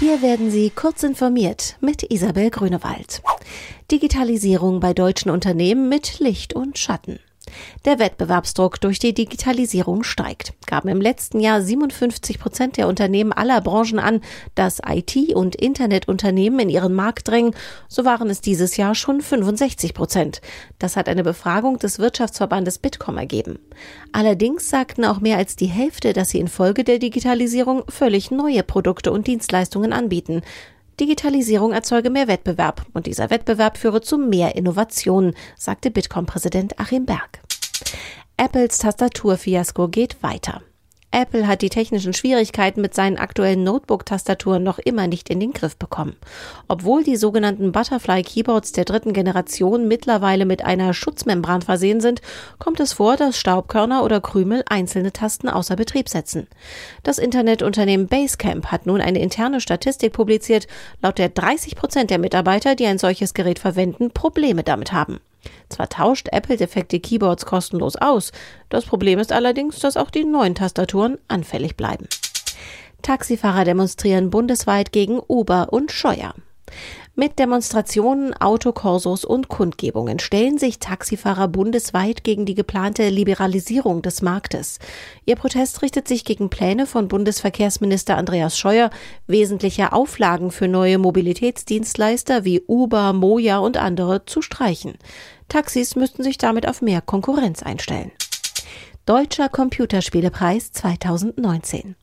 Hier werden Sie kurz informiert mit Isabel Grünewald. Digitalisierung bei deutschen Unternehmen mit Licht und Schatten. Der Wettbewerbsdruck durch die Digitalisierung steigt. Gaben im letzten Jahr 57 Prozent der Unternehmen aller Branchen an, dass IT- und Internetunternehmen in ihren Markt drängen, so waren es dieses Jahr schon 65 Prozent. Das hat eine Befragung des Wirtschaftsverbandes Bitkom ergeben. Allerdings sagten auch mehr als die Hälfte, dass sie infolge der Digitalisierung völlig neue Produkte und Dienstleistungen anbieten. Digitalisierung erzeuge mehr Wettbewerb und dieser Wettbewerb führe zu mehr Innovationen, sagte Bitkom-Präsident Achim Berg. Apples Tastaturfiasko geht weiter. Apple hat die technischen Schwierigkeiten mit seinen aktuellen Notebook-Tastaturen noch immer nicht in den Griff bekommen. Obwohl die sogenannten Butterfly-Keyboards der dritten Generation mittlerweile mit einer Schutzmembran versehen sind, kommt es vor, dass Staubkörner oder Krümel einzelne Tasten außer Betrieb setzen. Das Internetunternehmen Basecamp hat nun eine interne Statistik publiziert, laut der 30 Prozent der Mitarbeiter, die ein solches Gerät verwenden, Probleme damit haben. Zwar tauscht Apple defekte Keyboards kostenlos aus, das Problem ist allerdings, dass auch die neuen Tastaturen anfällig bleiben. Taxifahrer demonstrieren bundesweit gegen Uber und Scheuer. Mit Demonstrationen, Autokorsos und Kundgebungen stellen sich Taxifahrer bundesweit gegen die geplante Liberalisierung des Marktes. Ihr Protest richtet sich gegen Pläne von Bundesverkehrsminister Andreas Scheuer, wesentliche Auflagen für neue Mobilitätsdienstleister wie Uber, Moja und andere zu streichen. Taxis müssten sich damit auf mehr Konkurrenz einstellen. Deutscher Computerspielepreis 2019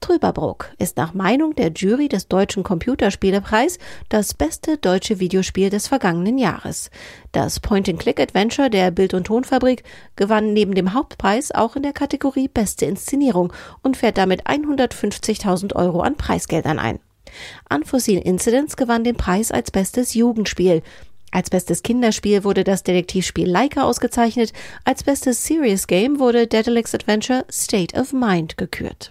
Trüberbrook ist nach Meinung der Jury des Deutschen Computerspielepreis das beste deutsche Videospiel des vergangenen Jahres. Das Point-and-Click-Adventure der Bild- und Tonfabrik gewann neben dem Hauptpreis auch in der Kategorie Beste Inszenierung und fährt damit 150.000 Euro an Preisgeldern ein. Unforeseen Incidents gewann den Preis als bestes Jugendspiel. Als bestes Kinderspiel wurde das Detektivspiel Leica ausgezeichnet. Als bestes Serious Game wurde Daedalus Adventure State of Mind gekürt.